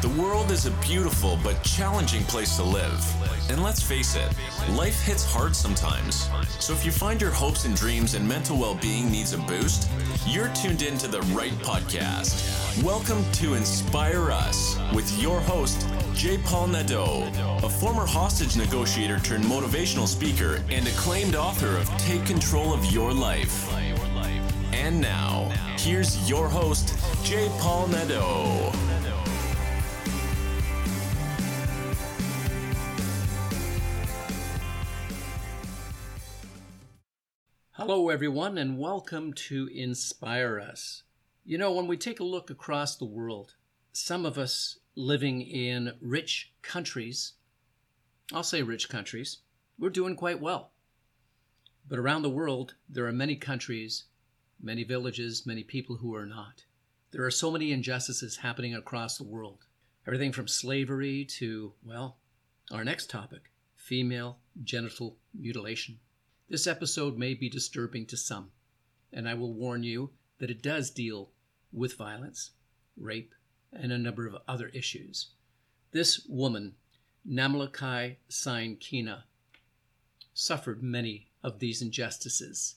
The world is a beautiful but challenging place to live. And let's face it, life hits hard sometimes. So if you find your hopes and dreams and mental well being needs a boost, you're tuned in to the right podcast. Welcome to Inspire Us with your host, J. Paul Nadeau, a former hostage negotiator turned motivational speaker and acclaimed author of Take Control of Your Life. And now, here's your host, J. Paul Nadeau. Hello, everyone, and welcome to Inspire Us. You know, when we take a look across the world, some of us living in rich countries, I'll say rich countries, we're doing quite well. But around the world, there are many countries, many villages, many people who are not. There are so many injustices happening across the world. Everything from slavery to, well, our next topic female genital mutilation. This episode may be disturbing to some, and I will warn you that it does deal with violence, rape, and a number of other issues. This woman, Namalakai Sain Kina, suffered many of these injustices.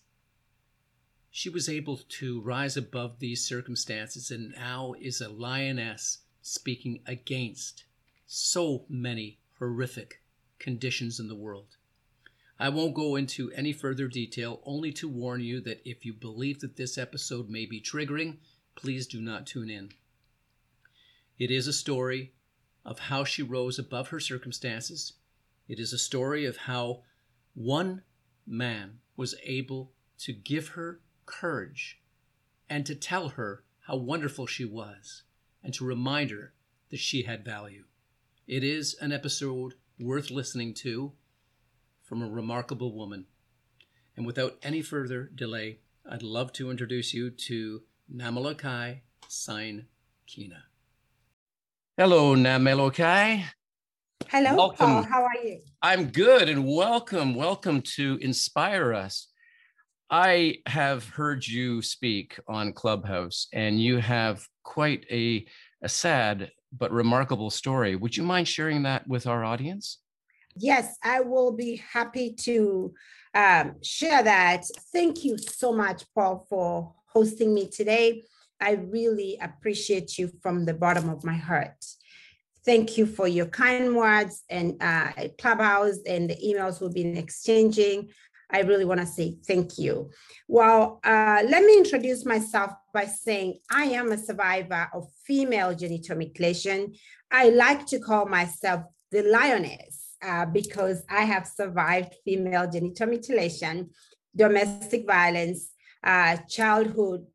She was able to rise above these circumstances and now is a lioness speaking against so many horrific conditions in the world. I won't go into any further detail, only to warn you that if you believe that this episode may be triggering, please do not tune in. It is a story of how she rose above her circumstances. It is a story of how one man was able to give her courage and to tell her how wonderful she was and to remind her that she had value. It is an episode worth listening to from a remarkable woman. And without any further delay, I'd love to introduce you to Namalokai Sain Kina. Hello, Namalokai. Hello, welcome. Paul. How are you? I'm good and welcome. Welcome to Inspire Us. I have heard you speak on Clubhouse, and you have quite a, a sad but remarkable story. Would you mind sharing that with our audience? Yes, I will be happy to um, share that. Thank you so much, Paul, for hosting me today. I really appreciate you from the bottom of my heart. Thank you for your kind words and uh, Clubhouse and the emails we've been exchanging. I really want to say thank you. Well, uh, let me introduce myself by saying I am a survivor of female genital mutilation. I like to call myself the lioness uh, because I have survived female genital mutilation, domestic violence, uh, childhood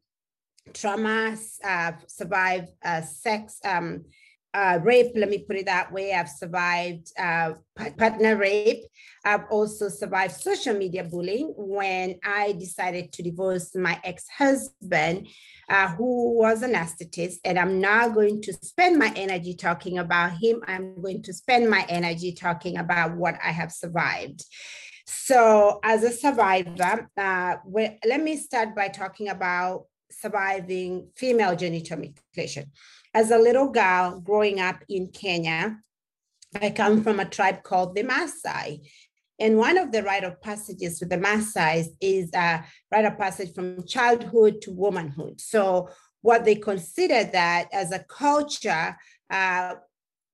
trauma, uh, survived uh, sex, um, uh, rape, let me put it that way. I've survived uh, partner rape. I've also survived social media bullying when I decided to divorce my ex husband, uh, who was an anesthetist. And I'm not going to spend my energy talking about him. I'm going to spend my energy talking about what I have survived. So, as a survivor, uh, let me start by talking about surviving female genital mutilation. As a little girl growing up in Kenya, I come from a tribe called the Maasai. And one of the rite of passages with the Maasai is a rite of passage from childhood to womanhood. So, what they consider that as a culture, uh,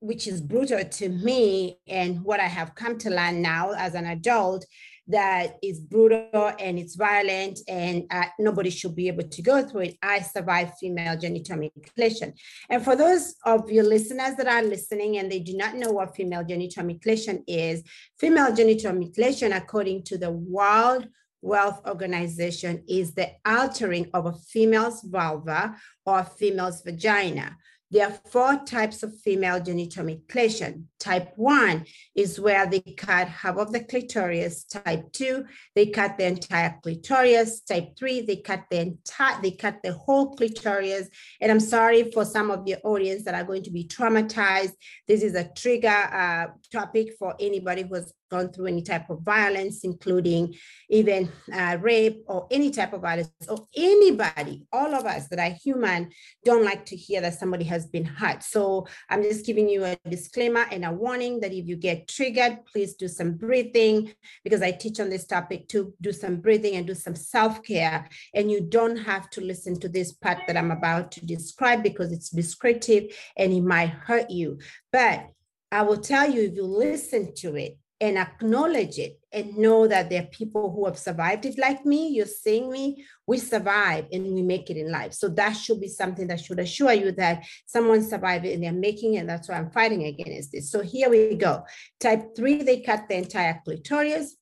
which is brutal to me, and what I have come to learn now as an adult, that is brutal and it's violent and uh, nobody should be able to go through it. I survived female genital mutilation. And for those of your listeners that are listening and they do not know what female genital mutilation is, female genital mutilation, according to the World Health Organization, is the altering of a female's vulva or a female's vagina. There are four types of female genital mutilation. Type one is where they cut half of the clitoris. Type two, they cut the entire clitoris. Type three, they cut the entire, they cut the whole clitoris. And I'm sorry for some of the audience that are going to be traumatized. This is a trigger uh, topic for anybody who's gone through any type of violence, including even uh, rape or any type of violence, or anybody, all of us that are human, don't like to hear that somebody has been hurt. So I'm just giving you a disclaimer and a warning that if you get triggered, please do some breathing because I teach on this topic to do some breathing and do some self care. And you don't have to listen to this part that I'm about to describe because it's descriptive and it might hurt you. But I will tell you if you listen to it and acknowledge it and know that there are people who have survived it like me, you're seeing me, we survive and we make it in life. So that should be something that should assure you that someone survived it and they're making it. and That's why I'm fighting against this. So here we go. Type three, they cut the entire clitoris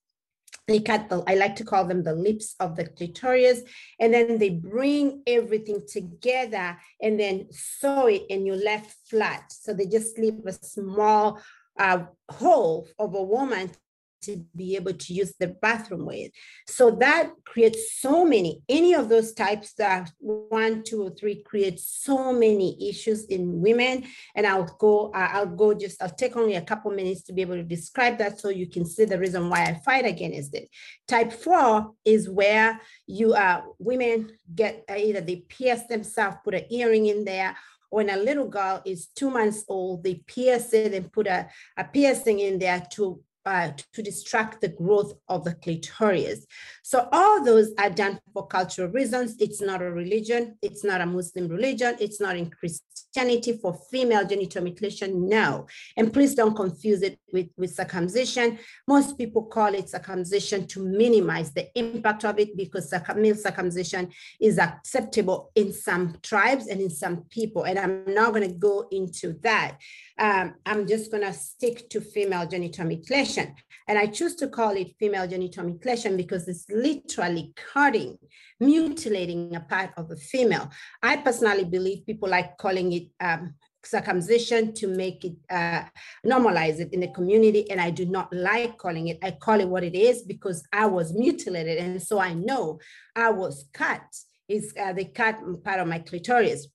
they cut the i like to call them the lips of the clitoris and then they bring everything together and then sew it and you're left flat so they just leave a small uh, hole of a woman to be able to use the bathroom with. So that creates so many, any of those types that one, two, or three creates so many issues in women. And I'll go, uh, I'll go just, I'll take only a couple minutes to be able to describe that so you can see the reason why I fight against it. Type four is where you, uh, women get either they pierce themselves, put an earring in there, when a little girl is two months old, they pierce it and put a, a piercing in there to uh, to distract the growth of the clitoris. So all those are done for cultural reasons. It's not a religion. It's not a Muslim religion. It's not in Christianity for female genital mutilation. No. And please don't confuse it with, with circumcision. Most people call it circumcision to minimize the impact of it because male circumcision is acceptable in some tribes and in some people. And I'm not going to go into that. Um, I'm just going to stick to female genital mutilation. And I choose to call it female genital mutilation because it's literally cutting, mutilating a part of a female. I personally believe people like calling it um, circumcision to make it uh, normalize it in the community and i do not like calling it i call it what it is because i was mutilated and so i know i was cut is uh, cut part of my clitoris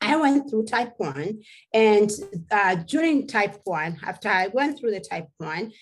I went through type one, and uh, during type one, after I went through the type one,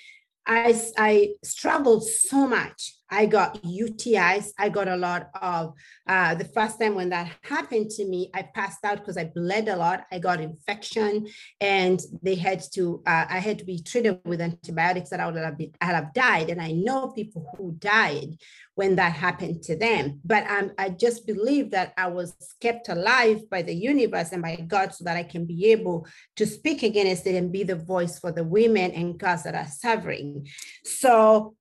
I, I struggled so much. I got UTIs. I got a lot of, uh, the first time when that happened to me, I passed out because I bled a lot. I got infection and they had to, uh, I had to be treated with antibiotics that I would have, been, I have died. And I know people who died when that happened to them. But um, I just believe that I was kept alive by the universe and by God so that I can be able to speak against it and be the voice for the women and girls that are suffering. So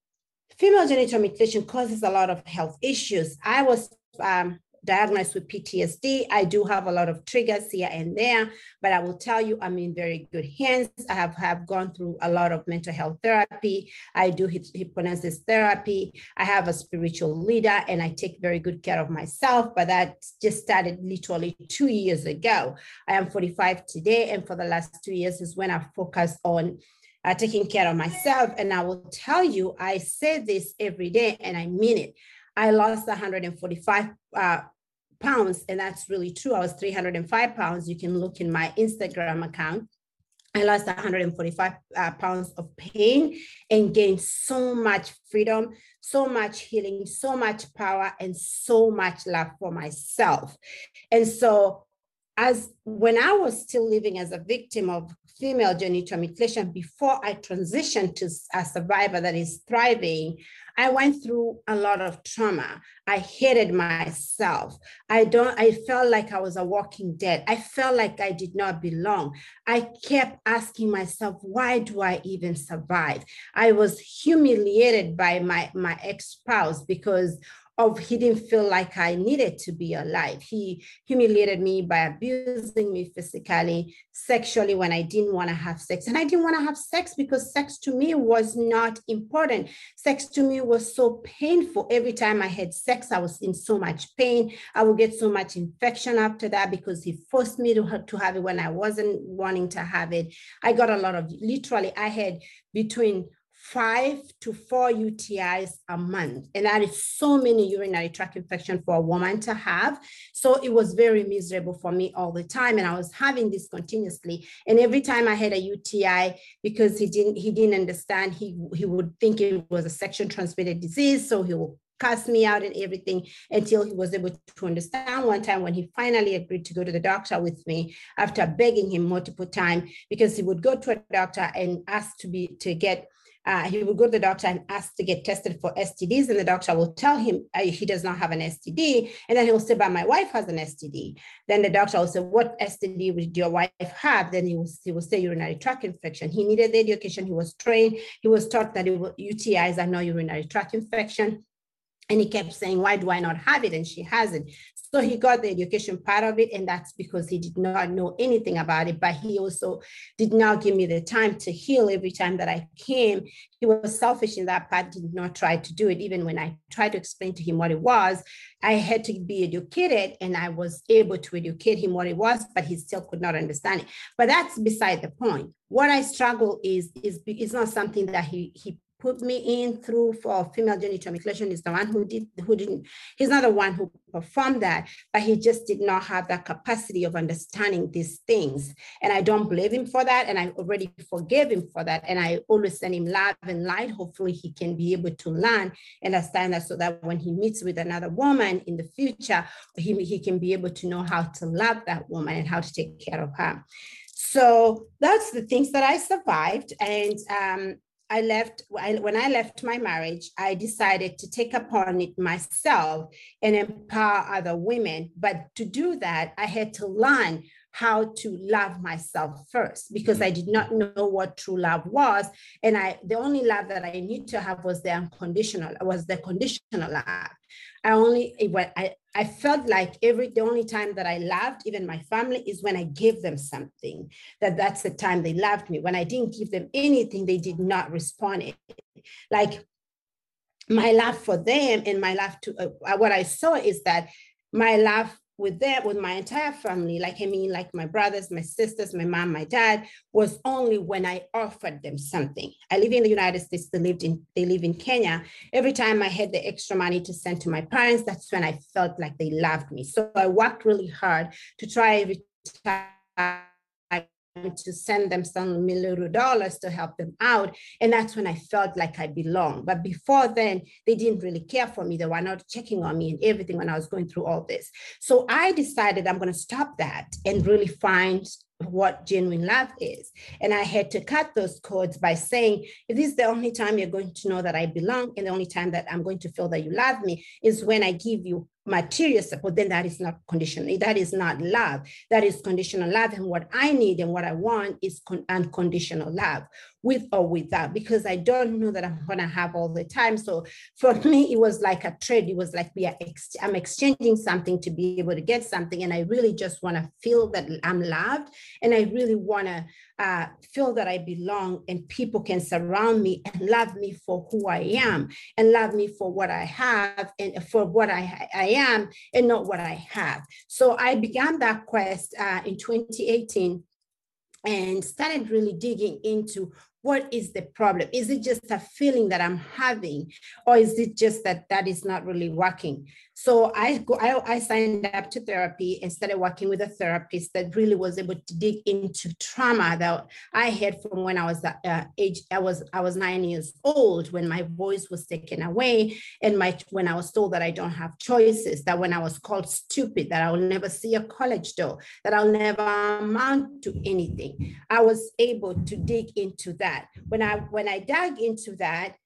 female genital mutilation causes a lot of health issues. I was um, diagnosed with PTSD. I do have a lot of triggers here and there, but I will tell you I'm in very good hands. I have, have gone through a lot of mental health therapy. I do hypnosis therapy. I have a spiritual leader and I take very good care of myself, but that just started literally two years ago. I am 45 today, and for the last two years is when I focused on uh, taking care of myself. And I will tell you, I say this every day and I mean it. I lost 145 uh, pounds, and that's really true. I was 305 pounds. You can look in my Instagram account. I lost 145 uh, pounds of pain and gained so much freedom, so much healing, so much power, and so much love for myself. And so, as when I was still living as a victim of female genital mutilation before I transitioned to a survivor that is thriving, I went through a lot of trauma. I hated myself. I don't, I felt like I was a walking dead. I felt like I did not belong. I kept asking myself, why do I even survive? I was humiliated by my, my ex-spouse because of he didn't feel like I needed to be alive. He humiliated me by abusing me physically, sexually when I didn't want to have sex. And I didn't want to have sex because sex to me was not important. Sex to me was so painful. Every time I had sex, I was in so much pain. I would get so much infection after that because he forced me to, to have it when I wasn't wanting to have it. I got a lot of literally, I had between five to four UTIs a month. And that is so many urinary tract infection for a woman to have. So it was very miserable for me all the time. And I was having this continuously. And every time I had a UTI, because he didn't, he didn't understand, he, he would think it was a sexual transmitted disease. So he will cuss me out and everything until he was able to understand one time when he finally agreed to go to the doctor with me after begging him multiple times because he would go to a doctor and ask to be to get uh, he will go to the doctor and ask to get tested for STDs, and the doctor will tell him uh, he does not have an STD. And then he will say, But my wife has an STD. Then the doctor will say, What STD would your wife have? Then he will, he will say urinary tract infection. He needed the education, he was trained, he was taught that it was, UTIs are not urinary tract infection. And he kept saying, Why do I not have it? And she hasn't. So he got the education part of it. And that's because he did not know anything about it. But he also did not give me the time to heal every time that I came. He was selfish in that part, did not try to do it. Even when I tried to explain to him what it was, I had to be educated and I was able to educate him what it was, but he still could not understand it. But that's beside the point. What I struggle is, is, is not something that he, he put me in through for female genital mutilation is the one who did who didn't he's not the one who performed that but he just did not have that capacity of understanding these things. And i don't blame him for that and i already forgave him for that. And i always send him love and light. Hopefully he can be able to learn and understand that so that when he meets with another woman in the future he, he can be able to know how to love that woman and how to take care of her. So that's the things that I survived. And um, I left, when I left my marriage, I decided to take upon it myself and empower other women. But to do that, I had to learn how to love myself first because mm-hmm. I did not know what true love was. And I the only love that I need to have was the unconditional, was the conditional love. I only when I, I felt like every the only time that I loved, even my family, is when I gave them something. That that's the time they loved me. When I didn't give them anything, they did not respond. Like my love for them and my love to uh, what I saw is that my love with them, with my entire family, like I mean, like my brothers, my sisters, my mom, my dad, was only when I offered them something. I live in the United States, they lived in they live in Kenya. Every time I had the extra money to send to my parents, that's when I felt like they loved me. So I worked really hard to try every time to send them some million dollars to help them out. And that's when I felt like I belonged. But before then, they didn't really care for me. They were not checking on me and everything when I was going through all this. So I decided I'm going to stop that and really find what genuine love is. And I had to cut those cords by saying, if this is the only time you're going to know that I belong, and the only time that I'm going to feel that you love me is when I give you material support, then that is not conditional. That is not love. That is conditional love. And what I need and what I want is con- unconditional love with or without, because I don't know that I'm going to have all the time. So for me, it was like a trade. It was like we are ex- I'm exchanging something to be able to get something. And I really just want to feel that I'm loved. And I really want to uh, feel that I belong and people can surround me and love me for who I am and love me for what I have and for what I, I am and not what I have. So I began that quest uh, in 2018 and started really digging into what is the problem is it just a feeling that i'm having or is it just that that is not really working so I I, I, signed up to therapy and started working with a therapist that really was able to dig into trauma that I had from when I was uh, age. I was I was nine years old when my voice was taken away, and my when I was told that I don't have choices. That when I was called stupid, that I will never see a college door, that I'll never amount to anything. I was able to dig into that. When I when I dug into that,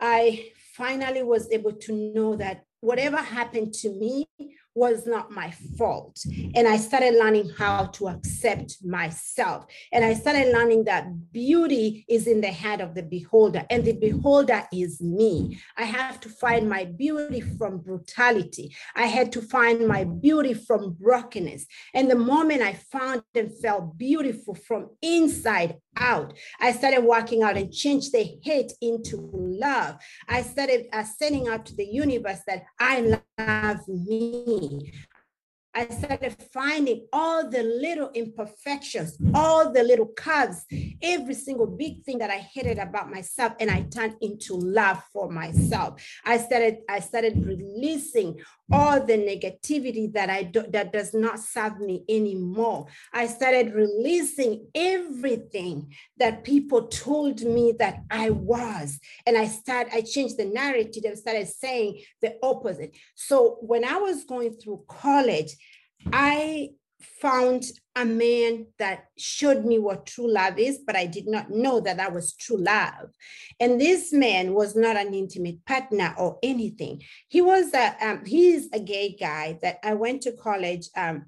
I finally was able to know that whatever happened to me was not my fault. And I started learning how to accept myself. And I started learning that beauty is in the head of the beholder, and the beholder is me. I have to find my beauty from brutality. I had to find my beauty from brokenness. And the moment I found and felt beautiful from inside out, I started walking out and changed the hate into love. I started uh, sending out to the universe that I love me. I started finding all the little imperfections, all the little curves, every single big thing that I hated about myself, and I turned into love for myself. I started, I started releasing all the negativity that I do, that does not serve me anymore. I started releasing everything that people told me that I was, and I start I changed the narrative and started saying the opposite. So when I was going through college, I found a man that showed me what true love is, but I did not know that that was true love. And this man was not an intimate partner or anything. He was a um, he's a gay guy that I went to college um,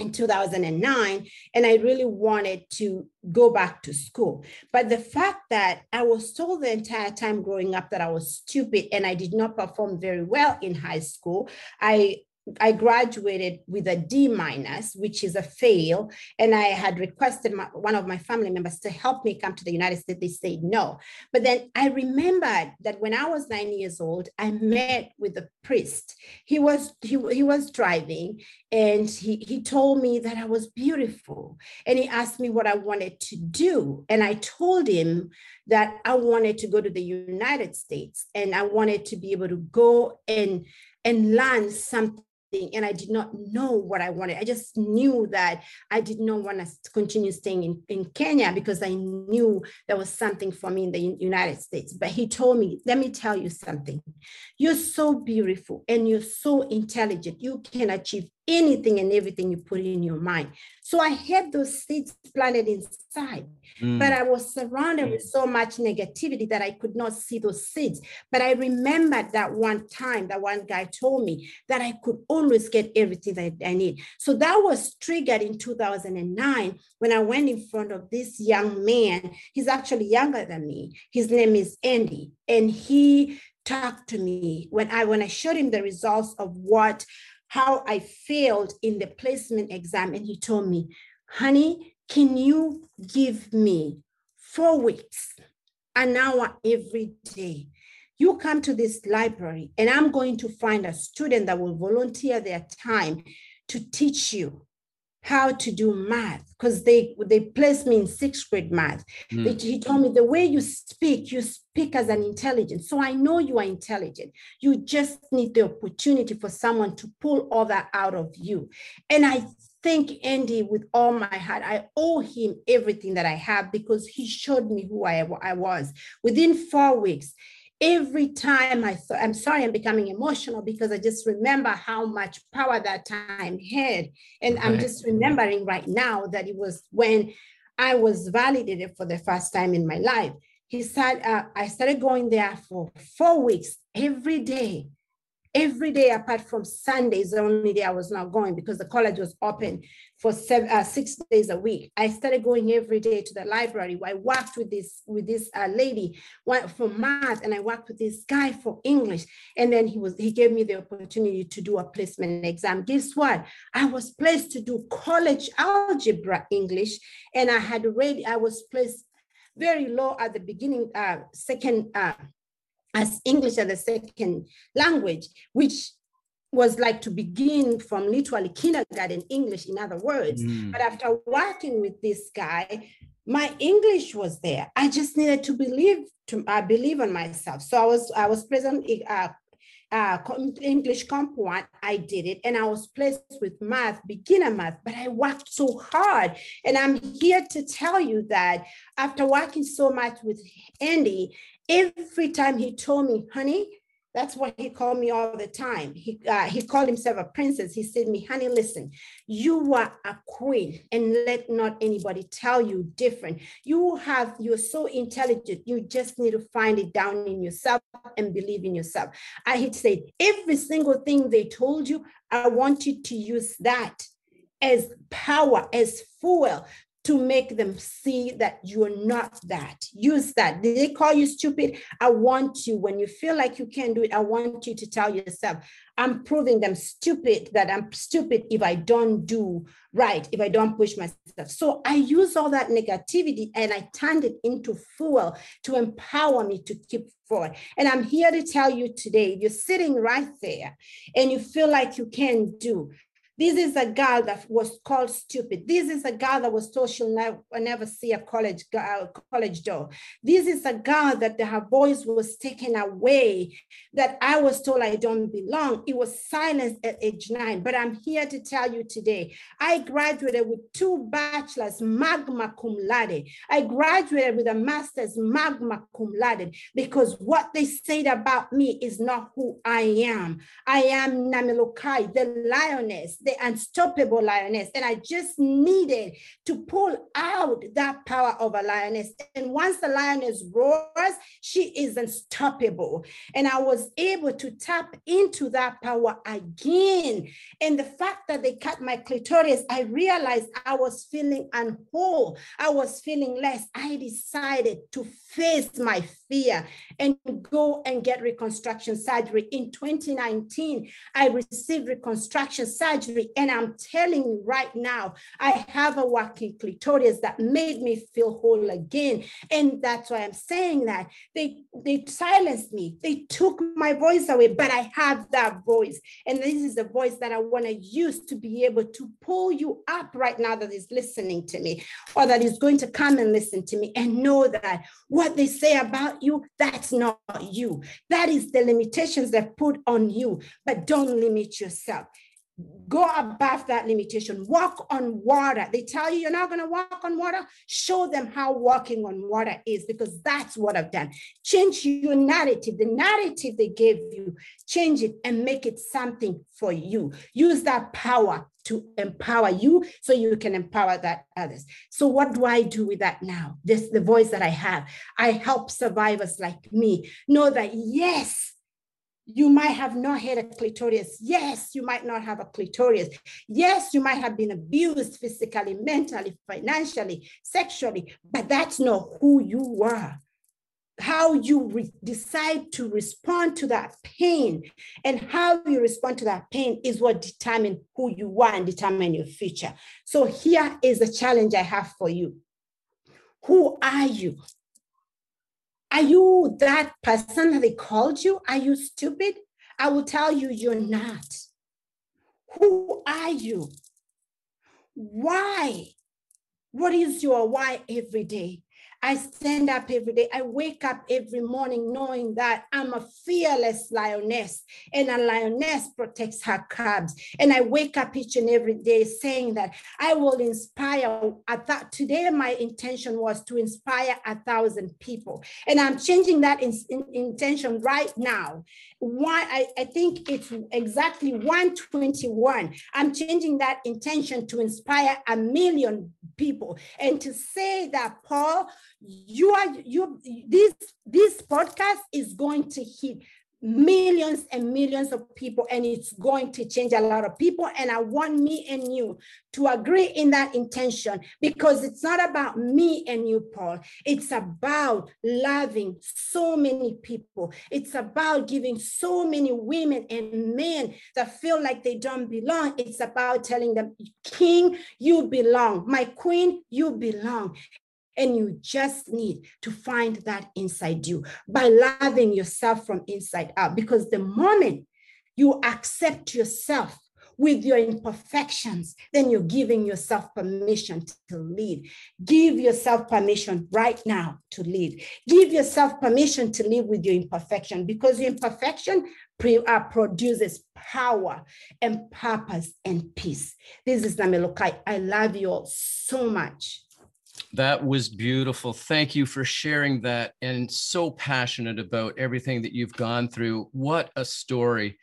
in 2009 and I really wanted to go back to school. But the fact that I was told the entire time growing up that I was stupid and I did not perform very well in high school, I I graduated with a D minus, which is a fail. And I had requested my, one of my family members to help me come to the United States. They said no. But then I remembered that when I was nine years old, I met with a priest. He was he, he was driving and he, he told me that I was beautiful. And he asked me what I wanted to do. And I told him that I wanted to go to the United States and I wanted to be able to go and and learn something and I did not know what I wanted. I just knew that I did not want to continue staying in, in Kenya because I knew there was something for me in the United States. But he told me, let me tell you something. You're so beautiful and you're so intelligent. You can achieve anything and everything you put in your mind. So I had those seeds planted inside, mm. but I was surrounded mm. with so much negativity that I could not see those seeds. But I remembered that one time that one guy told me that I could always get everything that I need. So that was triggered in 2009 when I went in front of this young man. He's actually younger than me. His name is Andy, and he talked to me when I when I showed him the results of what how I failed in the placement exam. And he told me, honey, can you give me four weeks, an hour every day? You come to this library, and I'm going to find a student that will volunteer their time to teach you how to do math because they they placed me in sixth grade math. Mm. They, he told me the way you speak, you speak as an intelligent. So I know you are intelligent. You just need the opportunity for someone to pull all that out of you. And I think Andy with all my heart. I owe him everything that I have because he showed me who I, I was. Within four weeks, every time I thought, I'm sorry, I'm becoming emotional because I just remember how much power that time had. And right. I'm just remembering right now that it was when I was validated for the first time in my life. He said, uh, I started going there for four weeks every day every day apart from Sundays, the only day I was not going because the college was open for seven, uh, six days a week. I started going every day to the library. I worked with this with this uh, lady for math, and I worked with this guy for English. And then he was he gave me the opportunity to do a placement exam. Guess what? I was placed to do college algebra English, and I had already I was placed very low at the beginning, uh, second uh, as English as a second language, which was like to begin from literally kindergarten English, in other words. Mm. But after working with this guy, my English was there. I just needed to believe to uh, believe on myself. So I was I was present uh, uh, English Comp 1, I did it. And I was placed with math, beginner math, but I worked so hard. And I'm here to tell you that after working so much with Andy, every time he told me, honey, that's what he called me all the time. He uh, he called himself a princess. He said, "Me, honey, listen, you are a queen, and let not anybody tell you different. You have you're so intelligent. You just need to find it down in yourself and believe in yourself." I he said, "Every single thing they told you, I want you to use that." As power, as fuel to make them see that you're not that. Use that. Did they call you stupid? I want you, when you feel like you can't do it, I want you to tell yourself, I'm proving them stupid, that I'm stupid if I don't do right, if I don't push myself. So I use all that negativity and I turned it into fuel to empower me to keep forward. And I'm here to tell you today, you're sitting right there and you feel like you can't do, This is a girl that was called stupid. This is a girl that was she'll never, never see a college uh, college door. This is a girl that her voice was taken away, that I was told I don't belong. It was silenced at age nine. But I'm here to tell you today, I graduated with two bachelors, magna cum laude. I graduated with a master's, magna cum laude, because what they said about me is not who I am. I am Namilokai, the lioness, the unstoppable lioness. And I just needed to pull out that power of a lioness. And once the lioness roars, she is unstoppable. And I was able to tap into that power again. And the fact that they cut my clitoris, I realized I was feeling unwhole. I was feeling less. I decided to face my and go and get reconstruction surgery. In 2019, I received reconstruction surgery. And I'm telling you right now, I have a working clitoris that made me feel whole again. And that's why I'm saying that. They, they silenced me, they took my voice away, but I have that voice. And this is the voice that I want to use to be able to pull you up right now that is listening to me or that is going to come and listen to me and know that what they say about you, that's not you. That is the limitations they put on you, but don't limit yourself go above that limitation walk on water. They tell you you're not going to walk on water show them how walking on water is because that's what i've done. Change your narrative the narrative they gave you change it and make it something for you. Use that power to empower you so you can empower that others. So what do i do with that now? This the voice that i have. I help survivors like me know that yes you might have not had a clitoris. Yes, you might not have a clitoris. Yes, you might have been abused physically, mentally, financially, sexually, but that's not who you are. How you re- decide to respond to that pain and how you respond to that pain is what determines who you are and determine your future. So here is the challenge I have for you. Who are you? Are you that person that they called you? Are you stupid? I will tell you, you're not. Who are you? Why? What is your why every day? I stand up every day. I wake up every morning knowing that I'm a fearless lioness and a lioness protects her cubs. And I wake up each and every day saying that I will inspire. I thought today my intention was to inspire a thousand people. And I'm changing that in, in, intention right now. Why I, I think it's exactly 121. I'm changing that intention to inspire a million people and to say that, Paul, you are you this this podcast is going to hit millions and millions of people and it's going to change a lot of people. And i want me and you to agree in that intention because it's not about me and you paul. It's about loving so many people. It's about giving so many women and men that feel like they don't belong. It's about telling them king you belong. My queen you belong and you just need to find that inside you by loving yourself from inside out. Because the moment you accept yourself with your imperfections, then you're giving yourself permission to lead. Give yourself permission right now to lead. Give yourself permission to live with your imperfection because your imperfection pre- uh, produces power and purpose and peace. This is Namilokai. I love you all so much. That was beautiful. Thank you for sharing that and so passionate about everything that you've gone through. What a story.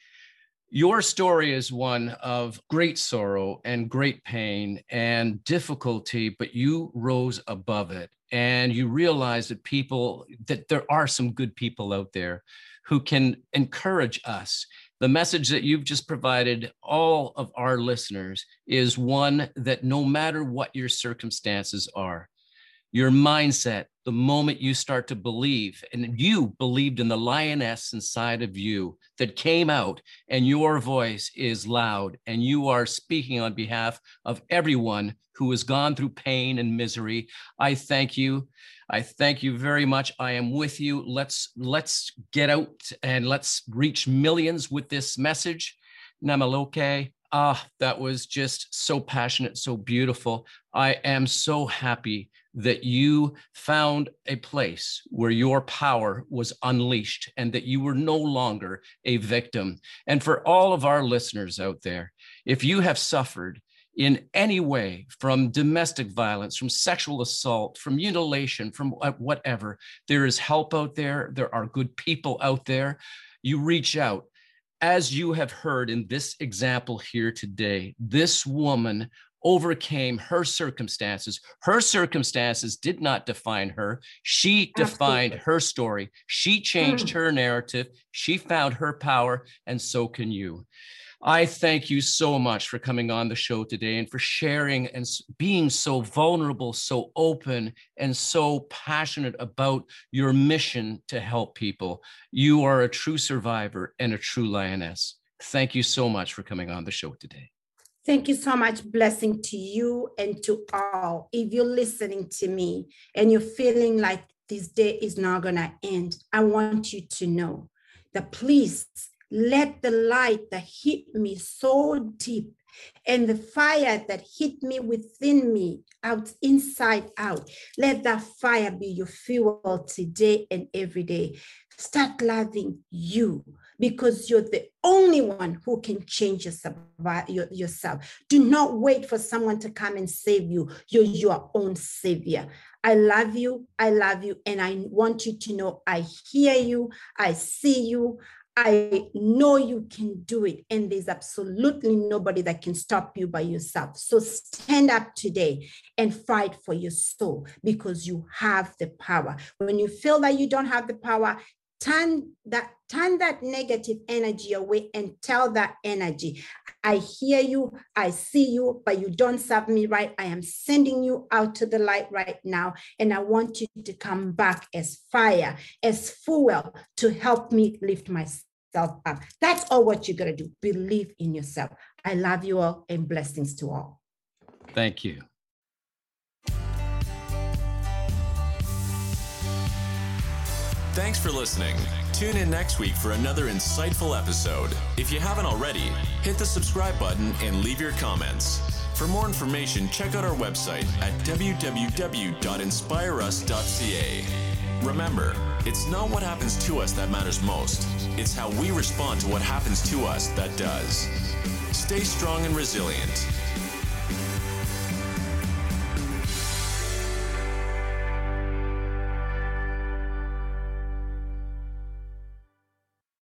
Your story is one of great sorrow and great pain and difficulty, but you rose above it and you realize that people, that there are some good people out there who can encourage us the message that you've just provided all of our listeners is one that no matter what your circumstances are, your mindset, the moment you start to believe, and you believed in the lioness inside of you that came out, and your voice is loud, and you are speaking on behalf of everyone who has gone through pain and misery. I thank you. I thank you very much. I am with you. Let's let's get out and let's reach millions with this message. Namaloke, Ah, that was just so passionate, so beautiful. I am so happy that you found a place where your power was unleashed and that you were no longer a victim. And for all of our listeners out there, if you have suffered in any way from domestic violence, from sexual assault, from mutilation, from whatever, there is help out there. There are good people out there. You reach out as you have heard in this example here today, this woman overcame her circumstances. Her circumstances did not define her. She defined Absolutely. her story. She changed mm. her narrative. She found her power, and so can you. I thank you so much for coming on the show today and for sharing and being so vulnerable, so open, and so passionate about your mission to help people. You are a true survivor and a true lioness. Thank you so much for coming on the show today. Thank you so much. Blessing to you and to all. If you're listening to me and you're feeling like this day is not going to end, I want you to know that please let the light that hit me so deep and the fire that hit me within me out inside out let that fire be your fuel today and every day start loving you because you're the only one who can change yourself. Do not wait for someone to come and save you. You're your own savior. I love you. I love you. And I want you to know I hear you. I see you. I know you can do it, and there's absolutely nobody that can stop you by yourself. So stand up today and fight for your soul because you have the power. When you feel that you don't have the power, turn that turn that negative energy away and tell that energy i hear you i see you but you don't serve me right i am sending you out to the light right now and i want you to come back as fire as fuel to help me lift myself yourself up. That's all what you got to do. Believe in yourself. I love you all and blessings to all. Thank you. Thanks for listening. Tune in next week for another insightful episode. If you haven't already, hit the subscribe button and leave your comments. For more information, check out our website at www.inspireus.ca. Remember, it's not what happens to us that matters most, it's how we respond to what happens to us that does. Stay strong and resilient.